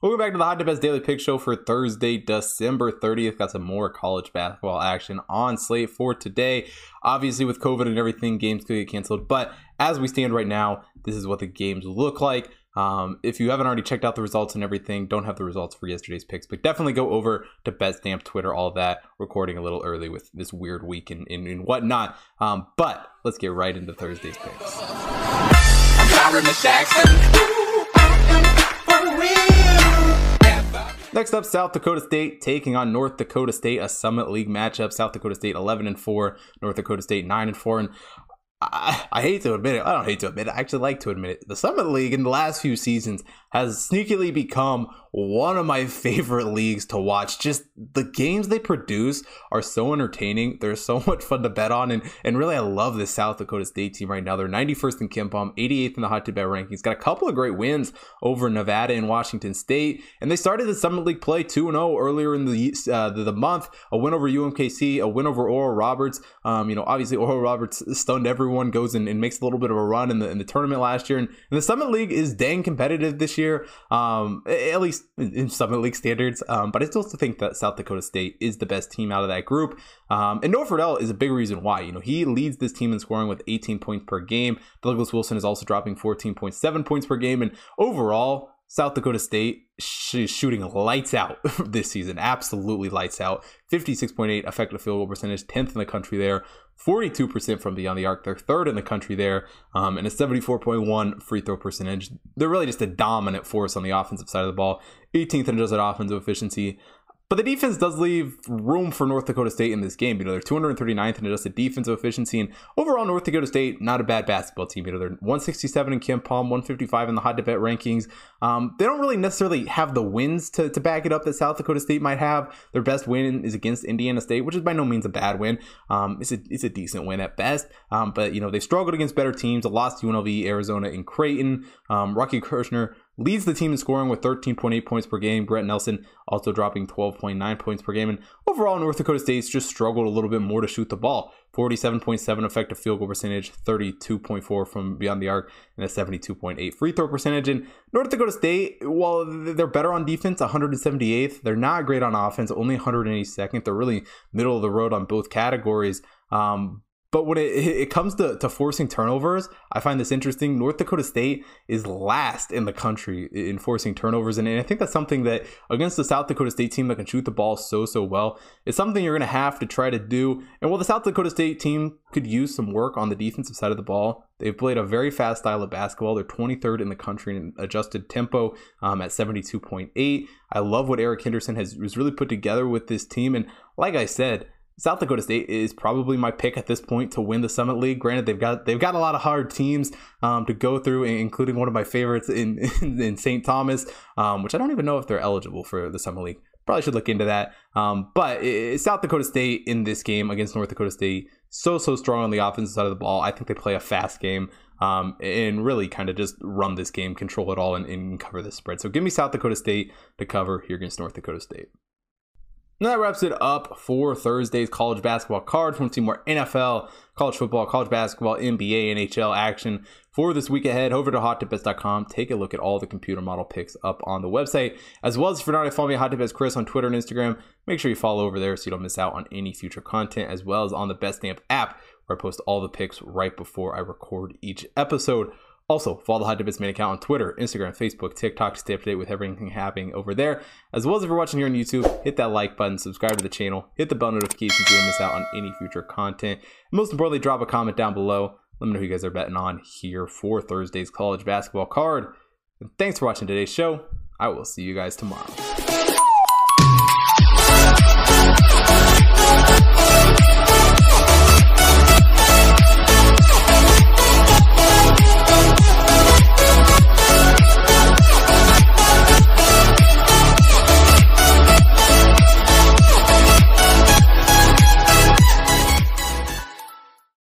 Welcome back to the Hot Tip Bets Daily Pick Show for Thursday, December 30th. Got some more college basketball action on slate for today. Obviously, with COVID and everything, games could get canceled. But as we stand right now, this is what the games look like. Um, if you haven't already checked out the results and everything, don't have the results for yesterday's picks, but definitely go over to BetStamp, Twitter, all that. Recording a little early with this weird week and, and, and whatnot. Um, but let's get right into Thursday's picks. Next up, South Dakota State taking on North Dakota State, a Summit League matchup. South Dakota State 11 and 4, North Dakota State 9 and 4. And I, I, hate to admit it. I don't hate to admit it. I actually like to admit it. The Summit League in the last few seasons has sneakily become one of my favorite leagues to watch. Just the games they produce are so entertaining. They're so much fun to bet on. And, and really, I love this South Dakota State team right now. They're 91st in KenPom, 88th in the Hot Tip Bet rankings. Got a couple of great wins over Nevada and Washington State. And they started the Summit League play 2 0 earlier in the, uh, the, the month. A win over UMKC, a win over Oral Roberts. Um, you know, obviously, Oral Roberts stunned everyone, goes and, and, makes a little bit of a run in the, in the tournament last year. And, and the Summit League is dang competitive this year, um, at least in Summit League standards. Um, but I still think that South Dakota State is the best team out of that group. Um, and Noah Freidel is a big reason why. You know, he leads this team in scoring with 18 points per game. Douglas Wilson is also dropping 14.7 points per game. And overall, South Dakota State is shooting lights out this season. Absolutely lights out. 56.8 effective field goal percentage, 10th in the country there. 42% from beyond the arc. They're third in the country there. Um, and a 74.1 free throw percentage. They're really just a dominant force on the offensive side of the ball. 18th in adjusted offensive efficiency. But the defense does leave room for North Dakota State in this game. You know, they're 239th in adjusted defensive efficiency. And overall, North Dakota State, not a bad basketball team. You know, they're 167 in KenPom, 155 in the hot bet rankings. Um, they don't really necessarily have the wins to, to back it up that South Dakota State might have. Their best win is against Indiana State, which is by no means a bad win. Um, it's, a, it's a decent win at best. Um, but, you know, they struggled against better teams. A loss to UNLV, Arizona, and Creighton. Um, Rocky Kreuser leads the team in scoring with 13.8 points per game. Brett Nelson also dropping 12.9 points per game. And overall, North Dakota State's just struggled a little bit more to shoot the ball. 47.7 effective field goal percentage, 32.4 from beyond the arc, and a 72.8 free throw percentage. And North Dakota State, while they're better on defense, 178th, they're not great on offense, only 182nd. They're really middle of the road on both categories. Um, but when it, it comes to, to forcing turnovers, I find this interesting. North Dakota State is last in the country in forcing turnovers. And, I think that's something that against the South Dakota State team that can shoot the ball so, so well, it's something you're going to have to try to do. And while the South Dakota State team could use some work on the defensive side of the ball, they've played a very fast style of basketball. They're 23rd in the country in adjusted tempo um, at 72.8. I love what Eric Henderson has, has really put together with this team. And like I said, South Dakota State is probably my pick at this point to win the Summit League. Granted, they've got they've got a lot of hard teams um, to go through, including one of my favorites in in, in St. Thomas, um, which I don't even know if they're eligible for the Summit League. Probably should look into that. Um, but it, South Dakota State in this game against North Dakota State so so strong on the offensive side of the ball. I think they play a fast game um, and really kind of just run this game, control it all, and, and cover the spread. So give me South Dakota State to cover here against North Dakota State. And that wraps it up for Thursday's college basketball card. If you see more NFL, college football, college basketball, NBA, NHL action for this week ahead, over to hottipbets.com. Take a look at all the computer model picks up on the website. As well as if you're not following me Hot Tip Chris on Twitter and Instagram, make sure you follow over there so you don't miss out on any future content, as well as on the BetStamp app where I post all the picks right before I record each episode. Also, follow the Hot Bets main account on Twitter, Instagram, Facebook, TikTok to stay up to date with everything happening over there. As well as if you're watching here on YouTube, hit that like button, subscribe to the channel, hit the bell notification so you don't miss out on any future content. And most importantly, drop a comment down below. Let me know who you guys are betting on here for Thursday's college basketball card. And thanks for watching today's show. I will see you guys tomorrow.